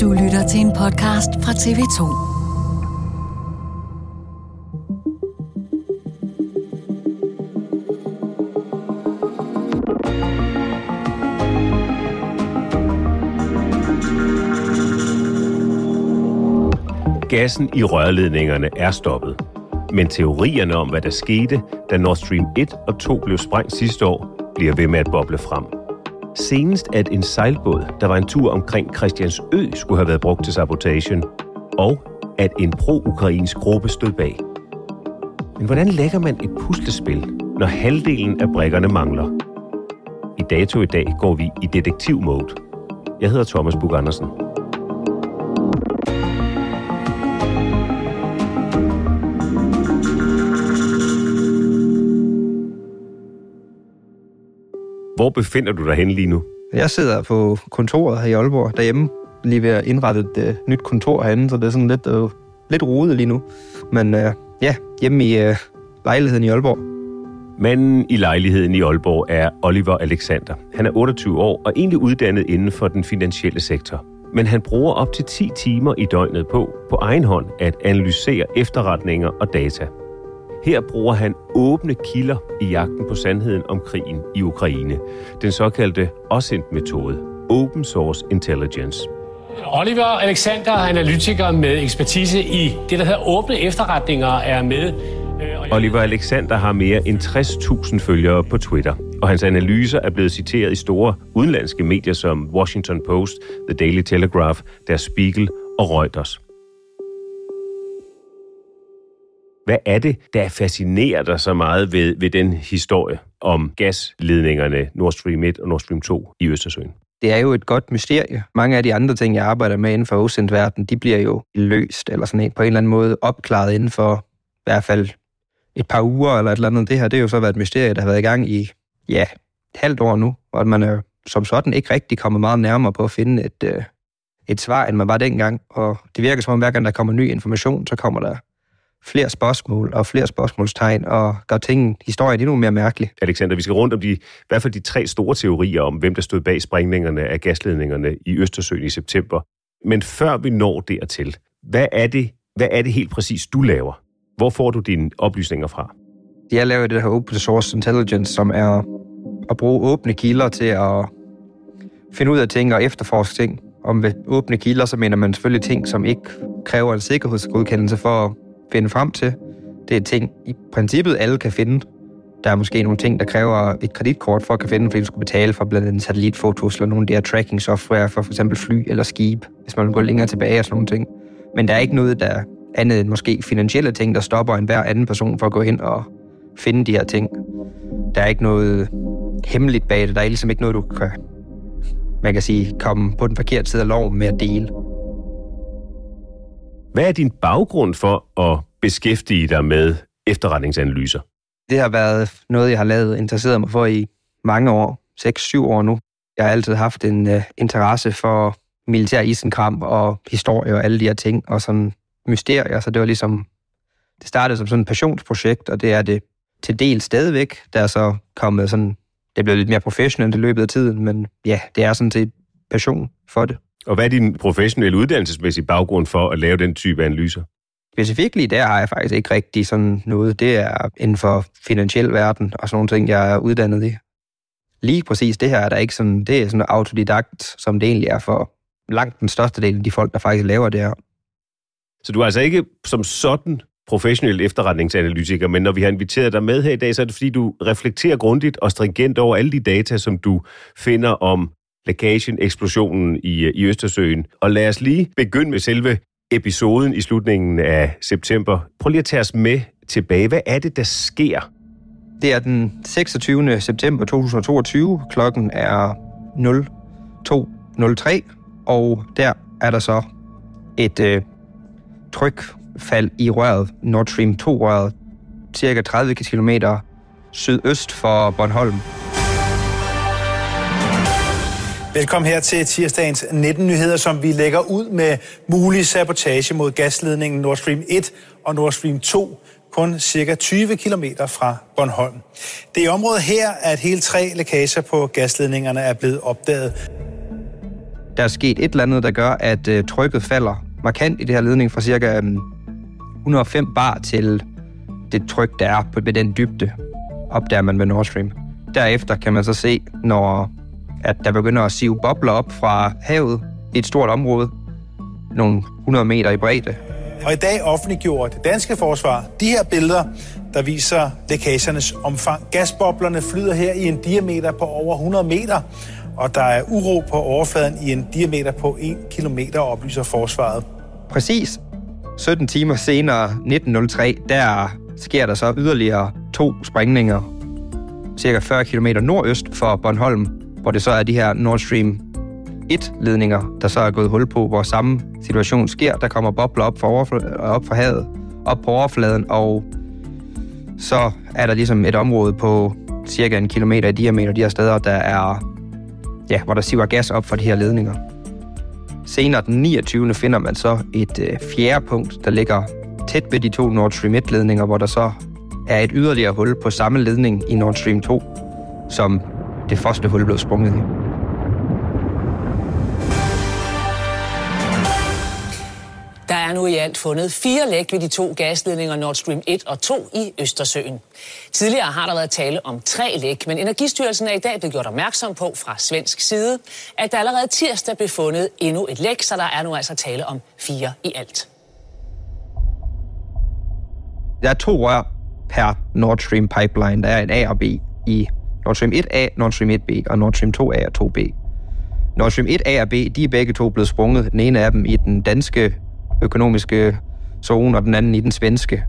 Du lytter til en podcast fra TV2. Gassen i rørledningerne er stoppet. Men teorierne om, hvad der skete, da Nord Stream 1 og 2 blev sprængt sidste år, bliver ved med at boble frem. Senest at en sejlbåd, der var en tur omkring Christiansø, skulle have været brugt til sabotagen, og at en pro-ukrainsk gruppe stod bag. Men hvordan lægger man et puslespil, når halvdelen af brækkerne mangler? I dato i dag går vi i detektiv-mode. Jeg hedder Thomas Bug Andersen. Hvor befinder du dig henne lige nu? Jeg sidder på kontoret her i Aalborg derhjemme, lige ved at indrette et uh, nyt kontor herinde, så det er sådan lidt, uh, lidt rodet lige nu. Men uh, ja, hjemme i uh, lejligheden i Aalborg. Manden i lejligheden i Aalborg er Oliver Alexander. Han er 28 år og egentlig uddannet inden for den finansielle sektor. Men han bruger op til 10 timer i døgnet på, på egen hånd, at analysere efterretninger og data. Her bruger han åbne kilder i jagten på sandheden om krigen i Ukraine. Den såkaldte OSINT-metode, Open Source Intelligence. Oliver Alexander, analytiker med ekspertise i det, der hedder åbne efterretninger, er med. Oliver Alexander har mere end 60.000 følgere på Twitter, og hans analyser er blevet citeret i store udenlandske medier som Washington Post, The Daily Telegraph, Der Spiegel og Reuters. Hvad er det, der fascinerer dig så meget ved, ved den historie om gasledningerne Nord Stream 1 og Nord Stream 2 i Østersøen? Det er jo et godt mysterie. Mange af de andre ting, jeg arbejder med inden for OSINT-verden, de bliver jo løst, eller sådan en, på en eller anden måde opklaret inden for i hvert fald et par uger eller et eller andet. Det her, det har jo så været et mysterie, der har været i gang i, ja, et halvt år nu, og man er som sådan ikke rigtig kommet meget nærmere på at finde et, øh, et svar, end man var dengang. Og det virker som om, hver gang der kommer ny information, så kommer der flere spørgsmål og flere spørgsmålstegn, og gør tingene, historien endnu mere mærkelig. Alexander, vi skal rundt om de, i hvert fald de tre store teorier om, hvem der stod bag sprængningerne af gasledningerne i Østersøen i september. Men før vi når dertil, hvad er det, hvad er det helt præcis, du laver? Hvor får du dine oplysninger fra? Jeg laver det her Open Source Intelligence, som er at bruge åbne kilder til at finde ud af ting og efterforske ting. Og med åbne kilder, så mener man selvfølgelig ting, som ikke kræver en sikkerhedsgodkendelse for finde frem til. Det er ting, i princippet alle kan finde. Der er måske nogle ting, der kræver et kreditkort for at kan finde, fordi du skal betale for blandt andet satellitfotos eller nogle af de her tracking software for f.eks. fly eller skib, hvis man vil gå længere tilbage og sådan nogle ting. Men der er ikke noget, der andet end måske finansielle ting, der stopper en hver anden person for at gå ind og finde de her ting. Der er ikke noget hemmeligt bag det. Der er ligesom ikke noget, du kan, man kan sige, komme på den forkerte side af loven med at dele. Hvad er din baggrund for at beskæftige dig med efterretningsanalyser? Det har været noget, jeg har lavet interesseret mig for i mange år, 6-7 år nu. Jeg har altid haft en uh, interesse for militær isenkram og historie og alle de her ting, og sådan mysterier, så det var ligesom, det startede som sådan et passionsprojekt, og det er det til del stadigvæk. Der er så kommet sådan, det blev lidt mere professionelt i løbet af tiden, men ja, det er sådan set passion for det. Og hvad er din professionelle uddannelsesmæssige baggrund for at lave den type analyser? Specifikt lige der har jeg faktisk ikke rigtig sådan noget. Det er inden for finansiel verden og sådan nogle ting, jeg er uddannet i. Lige præcis det her er der ikke sådan, det er sådan autodidakt, som det egentlig er for langt den største del af de folk, der faktisk laver det her. Så du er altså ikke som sådan professionel efterretningsanalytiker, men når vi har inviteret dig med her i dag, så er det fordi, du reflekterer grundigt og stringent over alle de data, som du finder om lækagen, eksplosionen i, øh, i Østersøen. Og lad os lige begynde med selve episoden i slutningen af september. Prøv lige at tage os med tilbage. Hvad er det, der sker? Det er den 26. september 2022. Klokken er 02.03, og der er der så et øh, trykfald i røret, Nord Stream 2-røret, cirka 30 km sydøst for Bornholm. Velkommen her til tirsdagens 19 nyheder, som vi lægger ud med mulig sabotage mod gasledningen Nord Stream 1 og Nord Stream 2, kun cirka 20 km fra Bornholm. Det er i området her, at hele tre lækager på gasledningerne er blevet opdaget. Der er sket et eller andet, der gør, at øh, trykket falder markant i det her ledning fra cirka øhm, 105 bar til det tryk, der er på ved den dybde, opdager man med Nord Stream. Derefter kan man så se, når at der begynder at sive bobler op fra havet i et stort område, nogle 100 meter i bredde. Og i dag offentliggjorde det danske forsvar de her billeder, der viser lækagernes omfang. Gasboblerne flyder her i en diameter på over 100 meter, og der er uro på overfladen i en diameter på 1 km, oplyser forsvaret. Præcis 17 timer senere, 1903, der sker der så yderligere to sprængninger cirka 40 km nordøst for Bornholm, hvor det så er de her Nord Stream 1-ledninger, der så er gået hul på, hvor samme situation sker. Der kommer bobler op fra, overfl- op fra havet, op på overfladen, og så er der ligesom et område på cirka en kilometer i diameter, de her steder, der er, ja, hvor der siver gas op fra de her ledninger. Senere den 29. finder man så et øh, fjerde punkt, der ligger tæt ved de to Nord Stream 1-ledninger, hvor der så er et yderligere hul på samme ledning i Nord Stream 2, som det første hul blev sprunget i. Der er nu i alt fundet fire læk ved de to gasledninger Nord Stream 1 og 2 i Østersøen. Tidligere har der været tale om tre læk, men Energistyrelsen er i dag blevet gjort opmærksom på fra svensk side, at der allerede tirsdag blev fundet endnu et læk, så der er nu altså tale om fire i alt. Der er to rør per Nord Stream pipeline. Der er en A og B i Nord Stream 1A, Nord Stream 1B og Nord Stream 2A og 2B. Nord Stream 1A og B, de er begge to blevet sprunget. Den ene af dem i den danske økonomiske zone, og den anden i den svenske.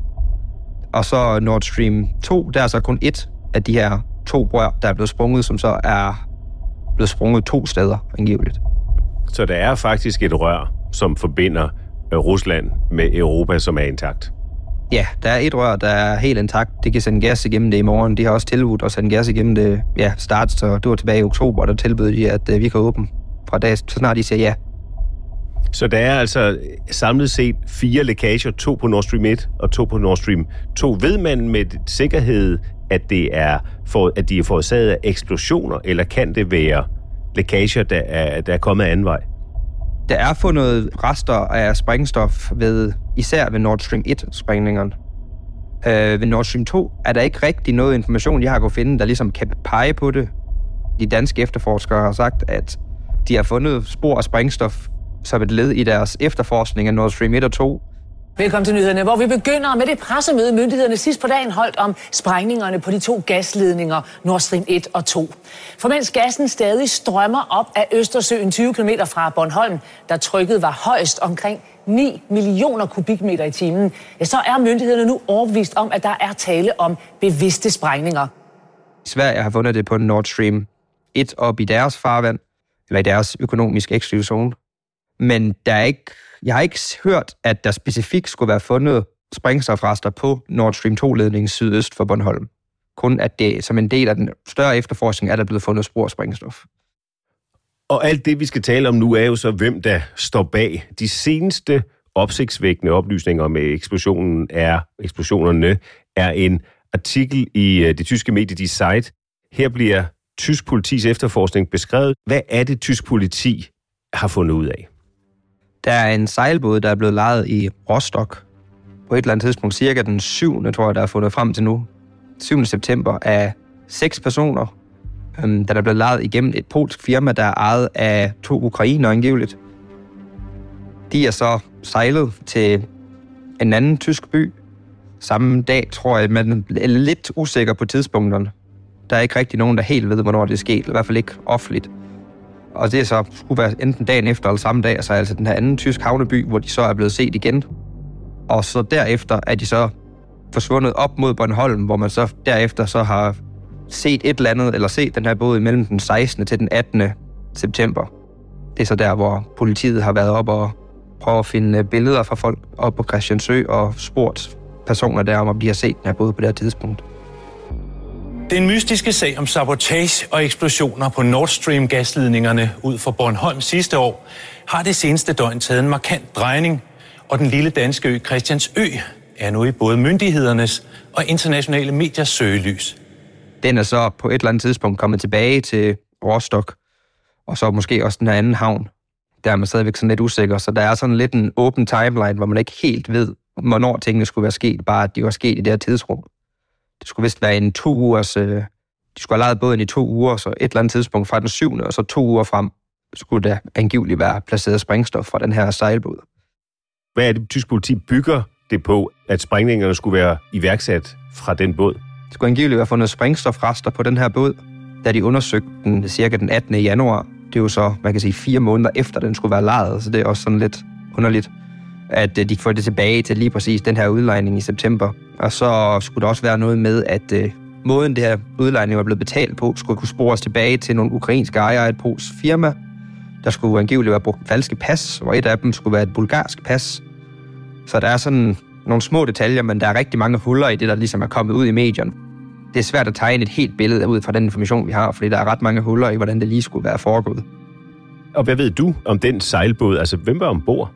Og så Nord Stream 2, der er så kun et af de her to rør, der er blevet sprunget, som så er blevet sprunget to steder angiveligt. Så der er faktisk et rør, som forbinder øh, Rusland med Europa, som er intakt. Ja, der er et rør, der er helt intakt. Det kan sende gas igennem det i morgen. De har også tilbudt at sende gas igennem det. Ja, start, så det var tilbage i oktober, der tilbød de, at øh, vi kan åbne fra dag, så snart de siger ja. Så der er altså samlet set fire lækager, to på Nord Stream 1 og to på Nord Stream 2. Ved man med sikkerhed, at, det er for, at de er forårsaget af eksplosioner, eller kan det være lækager, der er, der er kommet anden vej? Der er fundet rester af sprængstof ved, især ved Nord Stream 1-sprængningerne. Øh, ved Nord Stream 2 er der ikke rigtig noget information, jeg har kunnet finde, der ligesom kan pege på det. De danske efterforskere har sagt, at de har fundet spor af sprængstof som et led i deres efterforskning af Nord Stream 1 og 2. Velkommen til nyhederne, hvor vi begynder med det pressemøde, myndighederne sidst på dagen holdt om sprængningerne på de to gasledninger Nord Stream 1 og 2. For mens gassen stadig strømmer op af Østersøen 20 km fra Bornholm, der trykket var højst omkring 9 millioner kubikmeter i timen, ja, så er myndighederne nu overbevist om, at der er tale om bevidste sprængninger. Sverige har fundet det på Nord Stream 1 op i deres farvand, eller i deres økonomisk eksklusive zone. Men der er ikke, jeg har ikke hørt, at der specifikt skulle være fundet sprængstofrester på Nord Stream 2-ledningen sydøst for Bornholm. Kun at det som en del af den større efterforskning er der blevet fundet spor af sprængstof. Og alt det, vi skal tale om nu, er jo så, hvem der står bag. De seneste opsigtsvækkende oplysninger med eksplosionen er, eksplosionerne er en artikel i øh, det tyske medie Die Zeit. Her bliver tysk politis efterforskning beskrevet. Hvad er det, tysk politi har fundet ud af? Der er en sejlbåd, der er blevet lejet i Rostock på et eller andet tidspunkt, cirka den 7. tror jeg, der er fundet frem til nu, 7. september, af seks personer, øhm, der er blevet lejet igennem et polsk firma, der er ejet af to ukrainer angiveligt. De er så sejlet til en anden tysk by samme dag, tror jeg, men er lidt usikker på tidspunkterne. Der er ikke rigtig nogen, der helt ved, hvornår det er sket, i hvert fald ikke offentligt. Og det er så skulle være enten dagen efter eller samme dag, altså, altså den her anden tysk havneby, hvor de så er blevet set igen. Og så derefter er de så forsvundet op mod Bornholm, hvor man så derefter så har set et eller andet, eller set den her båd mellem den 16. til den 18. september. Det er så der, hvor politiet har været op og prøve at finde billeder fra folk op på Christiansø og spurgt personer der om de har set den her båd på det her tidspunkt. Den mystiske sag om sabotage og eksplosioner på Nord Stream gasledningerne ud for Bornholm sidste år har det seneste døgn taget en markant drejning, og den lille danske ø Christiansø er nu i både myndighedernes og internationale mediers søgelys. Den er så på et eller andet tidspunkt kommet tilbage til Rostock, og så måske også den her anden havn. Der er man stadigvæk sådan lidt usikker, så der er sådan lidt en åben timeline, hvor man ikke helt ved, hvornår tingene skulle være sket, bare at de var sket i det her tidsrum. Det skulle vist være en to ugers... Øh, de skulle have lejet båden i to uger, så et eller andet tidspunkt fra den syvende, og så to uger frem, skulle der angiveligt være placeret sprængstof fra den her sejlbåd. Hvad er det, tysk politi bygger det på, at sprængningerne skulle være iværksat fra den båd? Det skulle angiveligt være fundet sprængstofrester på den her båd, da de undersøgte den cirka den 18. januar. Det er jo så, man kan sige, fire måneder efter, den skulle være lejet, så det er også sådan lidt underligt at øh, de får det tilbage til lige præcis den her udlejning i september. Og så skulle der også være noget med, at øh, måden det her udlejning var blevet betalt på, skulle kunne spores tilbage til nogle ukrainske ejere af et polsk firma. Der skulle angiveligt være brugt falske pas, og et af dem skulle være et bulgarsk pas. Så der er sådan nogle små detaljer, men der er rigtig mange huller i det, der ligesom er kommet ud i medierne. Det er svært at tegne et helt billede ud fra den information, vi har, fordi der er ret mange huller i, hvordan det lige skulle være foregået. Og hvad ved du om den sejlbåd? Altså, hvem var ombord?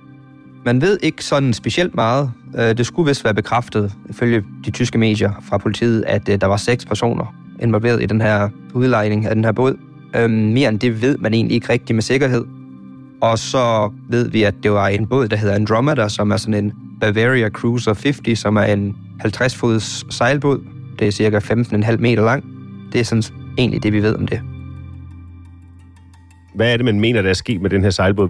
Man ved ikke sådan specielt meget. Øh, det skulle vist være bekræftet, ifølge de tyske medier fra politiet, at øh, der var seks personer involveret i den her udlejning af den her båd. Øhm, mere end det ved man egentlig ikke rigtig med sikkerhed. Og så ved vi, at det var en båd, der hedder Andromeda, som er sådan en Bavaria Cruiser 50, som er en 50-fods sejlbåd. Det er cirka 15,5 meter lang. Det er sådan egentlig det, vi ved om det. Hvad er det, man mener, der er sket med den her sejlbåd?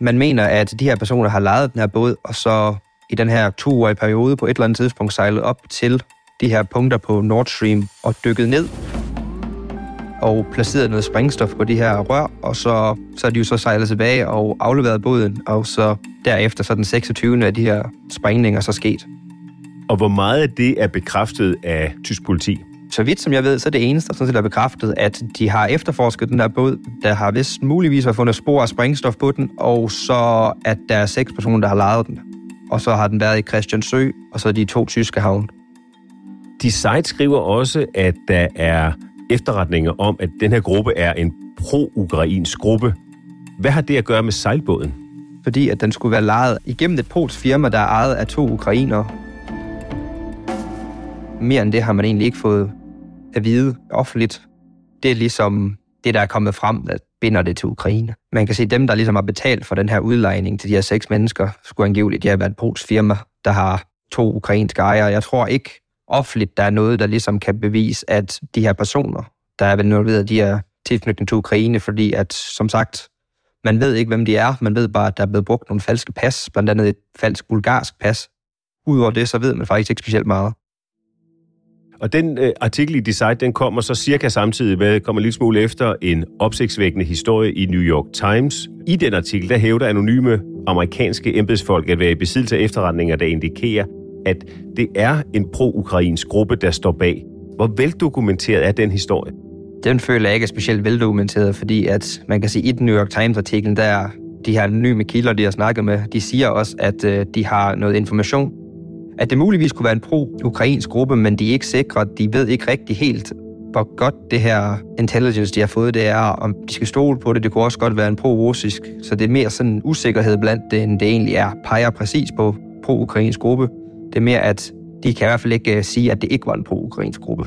Man mener, at de her personer har lejet den her båd, og så i den her toårige periode på et eller andet tidspunkt sejlet op til de her punkter på Nord Stream og dykket ned og placeret noget sprængstof på de her rør, og så, så er de jo så sejlet tilbage og afleveret båden, og så derefter så den 26. af de her sprængninger så sket. Og hvor meget af det er bekræftet af tysk politi? Så vidt som jeg ved, så er det eneste, der sådan set er bekræftet, at de har efterforsket den her båd. Der har vist muligvis været fundet spor af sprængstof på den, og så at der er seks personer, der har lejet den. Og så har den været i Christiansø, og så de to tyske havne. De site skriver også, at der er efterretninger om, at den her gruppe er en pro-ukrainsk gruppe. Hvad har det at gøre med sejlbåden? Fordi at den skulle være lejet igennem et polsk firma, der er ejet af to ukrainere. Mere end det har man egentlig ikke fået at vide offentligt. Det er ligesom det, der er kommet frem, der binder det til Ukraine. Man kan se, at dem, der ligesom har betalt for den her udlejning til de her seks mennesker, skulle angiveligt have været et polsk firma, der har to ukrainske ejere. Jeg tror ikke offentligt, der er noget, der ligesom kan bevise, at de her personer, der er involveret, de er tilknytning til Ukraine, fordi at, som sagt, man ved ikke, hvem de er. Man ved bare, at der er blevet brugt nogle falske pas, blandt andet et falsk bulgarsk pas. Udover det, så ved man faktisk ikke specielt meget. Og den øh, artikel i Decide, den kommer så cirka samtidig med, kommer lidt smule efter en opsigtsvækkende historie i New York Times. I den artikel, der hævder anonyme amerikanske embedsfolk at være i besiddelse af efterretninger, der indikerer, at det er en pro-ukrainsk gruppe, der står bag. Hvor veldokumenteret er den historie? Den føler jeg ikke er specielt veldokumenteret, fordi at man kan sige, at i den New York Times-artikel, der de her anonyme kilder, de har snakket med, de siger også, at øh, de har noget information, at det muligvis kunne være en pro-ukrainsk gruppe, men de er ikke sikre, de ved ikke rigtig helt, hvor godt det her intelligence, de har fået, det er, om de skal stole på det. Det kunne også godt være en pro-russisk, så det er mere sådan en usikkerhed blandt det, end det egentlig er. Peger præcis på pro-ukrainsk gruppe. Det er mere, at de kan i hvert fald ikke øh, sige, at det ikke var en pro-ukrainsk gruppe.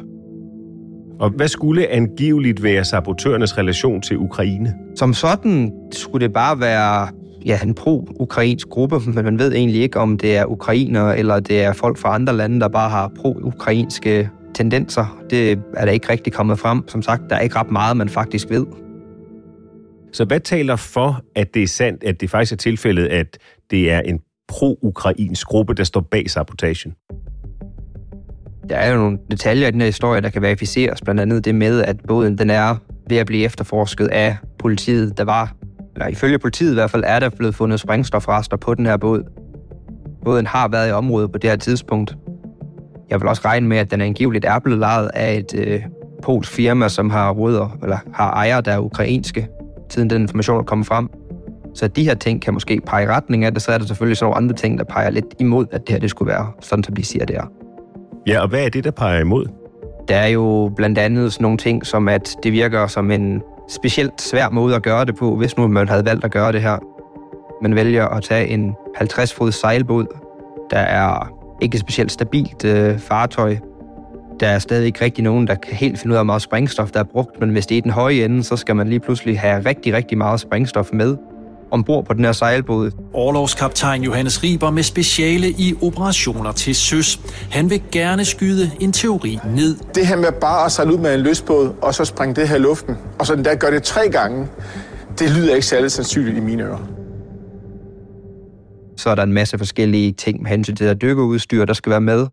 Og hvad skulle angiveligt være sabotørernes relation til Ukraine? Som sådan skulle det bare være ja, en pro-ukrainsk gruppe, men man ved egentlig ikke, om det er ukrainere eller det er folk fra andre lande, der bare har pro-ukrainske tendenser. Det er der ikke rigtig kommet frem. Som sagt, der er ikke ret meget, man faktisk ved. Så hvad taler for, at det er sandt, at det faktisk er tilfældet, at det er en pro-ukrainsk gruppe, der står bag sabotagen? Der er jo nogle detaljer i den her historie, der kan verificeres. Blandt andet det med, at båden den er ved at blive efterforsket af politiet. Der var, eller ifølge politiet i hvert fald, er der blevet fundet sprængstofrester på den her båd. Båden har været i området på det her tidspunkt. Jeg vil også regne med, at den angiveligt er blevet lejet af et øh, polsk firma, som har rødder, eller har ejer, der er ukrainske, siden den information er kommet frem. Så de her ting kan måske pege i retning af det, så er der selvfølgelig så nogle andre ting, der peger lidt imod, at det her det skulle være sådan, som de siger, det er. Ja, og hvad er det, der peger imod? Der er jo blandt andet sådan nogle ting, som at det virker som en specielt svær måde at gøre det på, hvis nu man havde valgt at gøre det her. Man vælger at tage en 50-fod sejlbåd, der er ikke et specielt stabilt øh, fartøj. Der er stadig ikke rigtig nogen, der kan helt finde ud af, hvor meget sprængstof, der er brugt, men hvis det er den høje ende, så skal man lige pludselig have rigtig, rigtig meget sprængstof med ombord på den her sejlbåd. Årlovskaptajn Johannes Riber med speciale i operationer til søs. Han vil gerne skyde en teori ned. Det her med bare at sejle ud med en løsbåd, og så springe det her i luften, og så den der gør det tre gange, det lyder ikke særlig sandsynligt i mine ører. Så er der en masse forskellige ting med hensyn til det dykkerudstyr, der skal være med.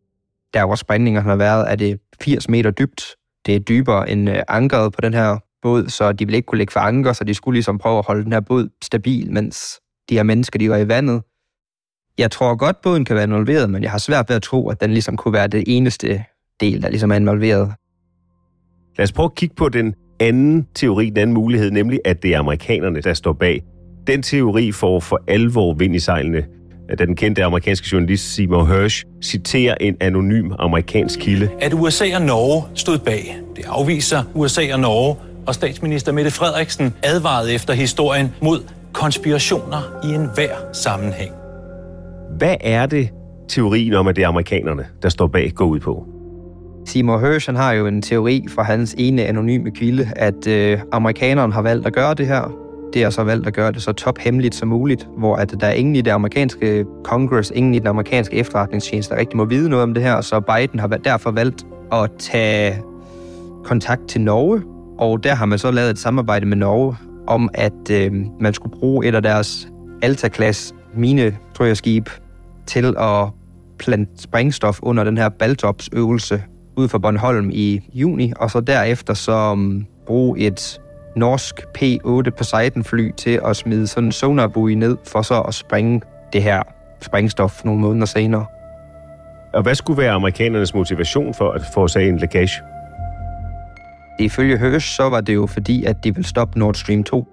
Der er jo også sprængninger, der har været, at det er 80 meter dybt. Det er dybere end øh, ankeret på den her båd, så de ville ikke kunne lægge for anker, så de skulle ligesom prøve at holde den her båd stabil, mens de her mennesker, de var i vandet. Jeg tror godt, båden kan være involveret, men jeg har svært ved at tro, at den ligesom kunne være det eneste del, der ligesom er involveret. Lad os prøve at kigge på den anden teori, den anden mulighed, nemlig at det er amerikanerne, der står bag. Den teori får for alvor vind i sejlene, da den kendte amerikanske journalist Seymour Hersh citerer en anonym amerikansk kilde. At USA og Norge stod bag. Det afviser USA og Norge, og statsminister Mette Frederiksen advarede efter historien mod konspirationer i enhver sammenhæng. Hvad er det, teorien om, at det er amerikanerne, der står bag, går ud på? Seymour Hersh han har jo en teori fra hans ene anonyme kilde, at øh, amerikanerne har valgt at gøre det her. Det har så valgt at gøre det så tophemmeligt som muligt, hvor at der er ingen i det amerikanske Congress, ingen i den amerikanske efterretningstjeneste, der rigtig må vide noget om det her, så Biden har derfor valgt at tage kontakt til Norge og der har man så lavet et samarbejde med Norge om, at øh, man skulle bruge et af deres Alta-klasse mine, tror jeg, skib til at plante sprængstof under den her Baltops-øvelse ud for Bornholm i juni, og så derefter så um, bruge et norsk P-8 Poseidon-fly til at smide sådan en sonarbui ned, for så at springe det her sprængstof nogle måneder senere. Og hvad skulle være amerikanernes motivation for at forårsage en lækage? Ifølge Hirsch, så var det jo fordi, at de ville stoppe Nord Stream 2.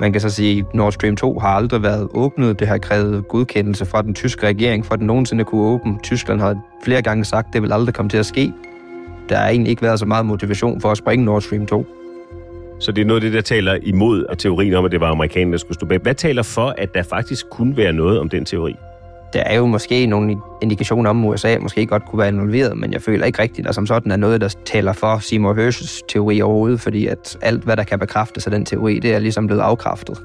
Man kan så sige, at Nord Stream 2 har aldrig været åbnet. Det har krævet godkendelse fra den tyske regering, for at den nogensinde kunne åbne. Tyskland har flere gange sagt, at det vil aldrig komme til at ske. Der har egentlig ikke været så meget motivation for at springe Nord Stream 2. Så det er noget af det, der taler imod teorien om, at det var amerikanerne, der skulle stå bag. Hvad taler for, at der faktisk kunne være noget om den teori? Der er jo måske nogle indikationer om, at USA måske godt kunne være involveret, men jeg føler ikke rigtigt, at som sådan er noget, der taler for Seymour Hersh's teori overhovedet, fordi at alt, hvad der kan bekræftes af den teori, det er ligesom blevet afkræftet.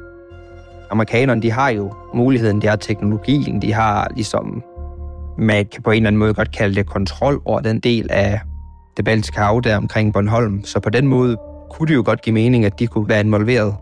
Amerikanerne, de har jo muligheden, de har teknologien, de har ligesom, man kan på en eller anden måde godt kalde det kontrol over den del af det baltiske hav der omkring Bornholm. Så på den måde kunne det jo godt give mening, at de kunne være involveret.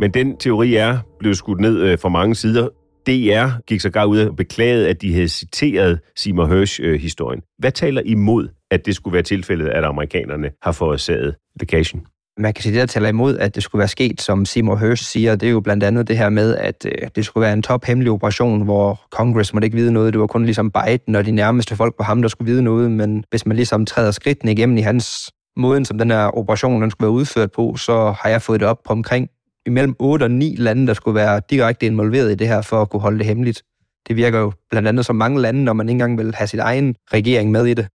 Men den teori er blev skudt ned øh, fra mange sider. DR gik så gar ud og beklagede, at de havde citeret Seymour Hersh-historien. Øh, Hvad taler imod, at det skulle være tilfældet, at amerikanerne har forårsaget vacation? Man kan sige, det der taler imod, at det skulle være sket, som Seymour Hersh siger, det er jo blandt andet det her med, at øh, det skulle være en tophemmelig operation, hvor Congress måtte ikke vide noget. Det var kun ligesom Biden og de nærmeste folk på ham, der skulle vide noget. Men hvis man ligesom træder skridtene igennem i hans måden, som den her operation den skulle være udført på, så har jeg fået det op på omkring imellem 8 og 9 lande, der skulle være direkte involveret i det her, for at kunne holde det hemmeligt. Det virker jo blandt andet som mange lande, når man ikke engang vil have sin egen regering med i det.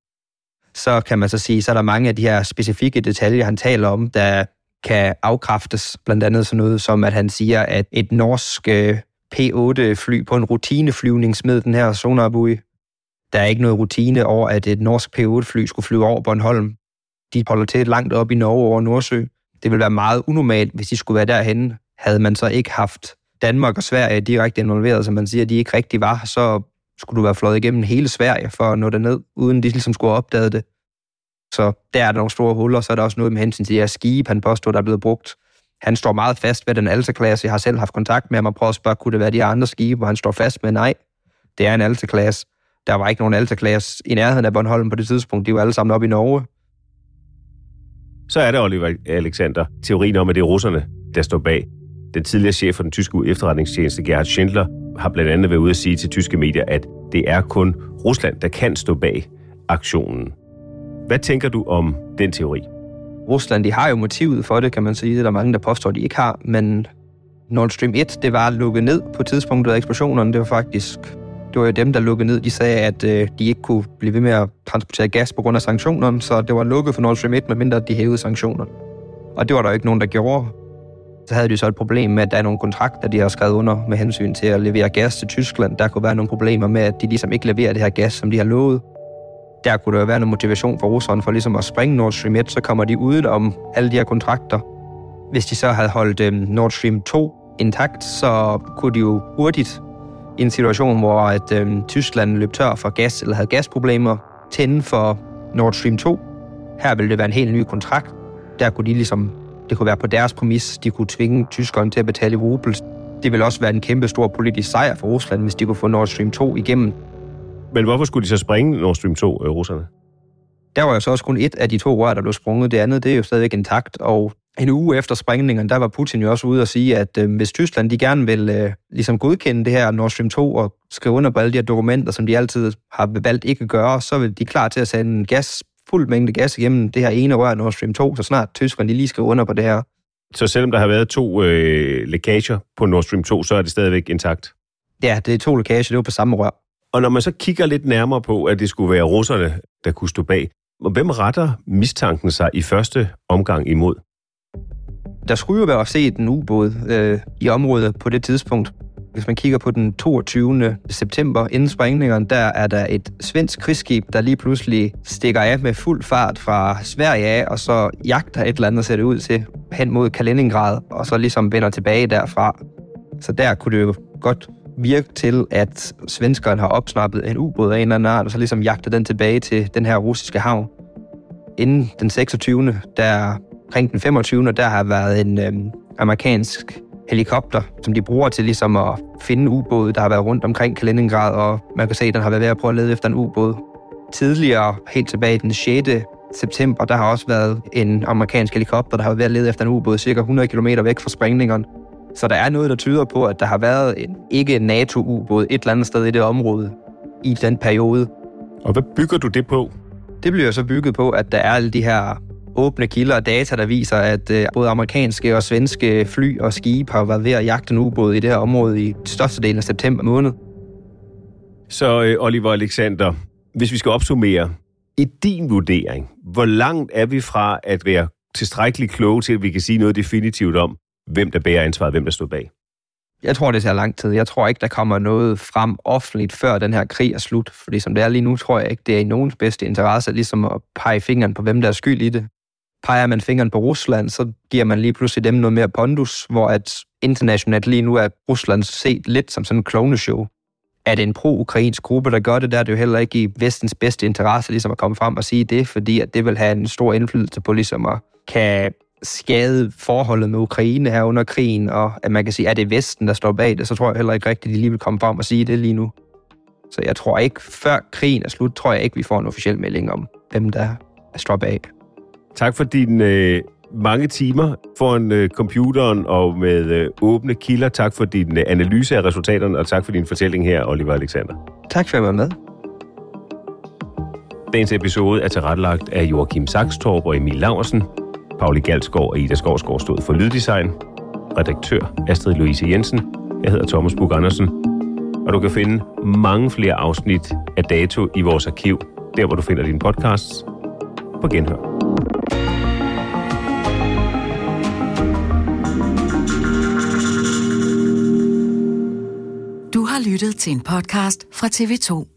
så kan man så sige, så er der mange af de her specifikke detaljer, han taler om, der kan afkræftes. Blandt andet sådan noget som, at han siger, at et norsk øh, P-8-fly på en rutineflyvning smed den her sonarbuie. Der er ikke noget rutine over, at et norsk P-8-fly skulle flyve over Bornholm. De holder til langt op i Norge over Nordsø. Det ville være meget unormalt, hvis de skulle være derhen. Havde man så ikke haft Danmark og Sverige direkte involveret, som man siger, at de ikke rigtig var, så skulle du være fløjet igennem hele Sverige for at nå ned, uden de ligesom skulle have opdaget det. Så der er der nogle store huller, så er der også noget med hensyn til de her skibe, han påstår, der er blevet brugt. Han står meget fast ved den Alta-klasse. Jeg har selv haft kontakt med ham og prøvet at spørge, kunne det være de andre skibe, hvor han står fast med, nej, det er en Alta-klasse. Der var ikke nogen Alta-klasse i nærheden af Bornholm på det tidspunkt. De var alle sammen oppe i Norge. Så er det, Oliver Alexander, teorien om, at det er russerne, der står bag. Den tidligere chef for den tyske efterretningstjeneste, Gerhard Schindler, har blandt andet været ude at sige til tyske medier, at det er kun Rusland, der kan stå bag aktionen. Hvad tænker du om den teori? Rusland, de har jo motivet for det, kan man sige. Det er der mange, der påstår, de ikke har. Men Nord Stream 1, det var lukket ned på tidspunktet af eksplosionerne. Det var faktisk det var jo dem, der lukkede ned. De sagde, at øh, de ikke kunne blive ved med at transportere gas på grund af sanktionerne, så det var lukket for Nord Stream 1, medmindre de hævede sanktionerne. Og det var der jo ikke nogen, der gjorde. Så havde de så et problem med, at der er nogle kontrakter, de har skrevet under med hensyn til at levere gas til Tyskland. Der kunne være nogle problemer med, at de ligesom ikke leverer det her gas, som de har lovet. Der kunne der jo være noget motivation for russerne for ligesom at springe Nord Stream 1, så kommer de uden om alle de her kontrakter. Hvis de så havde holdt øh, Nord Stream 2 intakt, så kunne de jo hurtigt en situation, hvor at, øh, Tyskland løb tør for gas eller havde gasproblemer, tænde for Nord Stream 2. Her ville det være en helt ny kontrakt. Der kunne de ligesom, det kunne være på deres præmis, de kunne tvinge tyskerne til at betale i rubel. Det ville også være en kæmpe stor politisk sejr for Rusland, hvis de kunne få Nord Stream 2 igennem. Men hvorfor skulle de så springe Nord Stream 2, øh, russerne? Der var jo så også kun et af de to rør, der blev sprunget. Det andet, det er jo stadigvæk intakt, og en uge efter sprængningen, der var Putin jo også ude og sige, at øh, hvis Tyskland de gerne vil øh, ligesom godkende det her Nord Stream 2 og skrive under på alle de her dokumenter, som de altid har valgt ikke at gøre, så vil de klar til at sende gas, fuld mængde gas igennem det her ene rør Nord Stream 2, så snart Tyskland de lige skriver under på det her. Så selvom der har været to øh, lækager på Nord Stream 2, så er det stadigvæk intakt? Ja, det er to lækager, det var på samme rør. Og når man så kigger lidt nærmere på, at det skulle være russerne, der kunne stå bag, hvem retter mistanken sig i første omgang imod? Der skulle jo være set en ubåd øh, i området på det tidspunkt. Hvis man kigger på den 22. september inden sprængningerne, der er der et svensk krigsskib, der lige pludselig stikker af med fuld fart fra Sverige af, og så jagter et eller andet, ser det ud til, hen mod Kaliningrad, og så ligesom vender tilbage derfra. Så der kunne det jo godt virke til, at svenskerne har opsnappet en ubåd af en eller anden art, og så ligesom jagter den tilbage til den her russiske havn. Inden den 26. der omkring den 25. der har været en øhm, amerikansk helikopter, som de bruger til ligesom at finde ubåde, der har været rundt omkring Kaliningrad, og man kan se, at den har været ved at prøve at lede efter en ubåd. Tidligere, helt tilbage den 6. september, der har også været en amerikansk helikopter, der har været ved at lede efter en ubåd cirka 100 km væk fra sprængningerne. Så der er noget, der tyder på, at der har været en ikke-NATO-ubåd et eller andet sted i det område i den periode. Og hvad bygger du det på? Det bliver så bygget på, at der er alle de her åbne kilder og data, der viser, at øh, både amerikanske og svenske fly og skibe har været ved at jagte en ubåd i det her område i størstedelen af september måned. Så øh, Oliver Alexander, hvis vi skal opsummere, i din vurdering, hvor langt er vi fra at være tilstrækkeligt kloge til, at vi kan sige noget definitivt om, hvem der bærer ansvaret, hvem der står bag? Jeg tror, det tager lang tid. Jeg tror ikke, der kommer noget frem offentligt, før den her krig er slut. Fordi som det er lige nu, tror jeg ikke, det er i nogens bedste interesse ligesom at pege fingeren på, hvem der er skyld i det. Peger man fingeren på Rusland, så giver man lige pludselig dem noget mere pondus, hvor at internationalt lige nu er Rusland set lidt som sådan en kloneshow. Er det en pro-ukrainsk gruppe, der gør det, der er det jo heller ikke i vestens bedste interesse ligesom at komme frem og sige det, fordi at det vil have en stor indflydelse på ligesom at kan skade forholdet med Ukraine her under krigen, og at man kan sige, at det er Vesten, der står bag det, så tror jeg heller ikke rigtigt, at de lige vil komme frem og sige det lige nu. Så jeg tror ikke, før krigen er slut, tror jeg ikke, vi får en officiel melding om, hvem der er står bag. Tak for dine øh, mange timer foran øh, computeren og med øh, åbne kilder. Tak for din øh, analyse af resultaterne, og tak for din fortælling her, Oliver Alexander. Tak for at være med. Dagens episode er tilrettelagt af Joachim Saxtorp og Emil Laversen. Pauli Galsgaard og Ida Skovsgaard stod for lyddesign. Redaktør Astrid Louise Jensen. Jeg hedder Thomas Bug Andersen. Og du kan finde mange flere afsnit af Dato i vores arkiv, der hvor du finder dine podcasts. På genhør. Du har lyttet til en podcast fra TV2.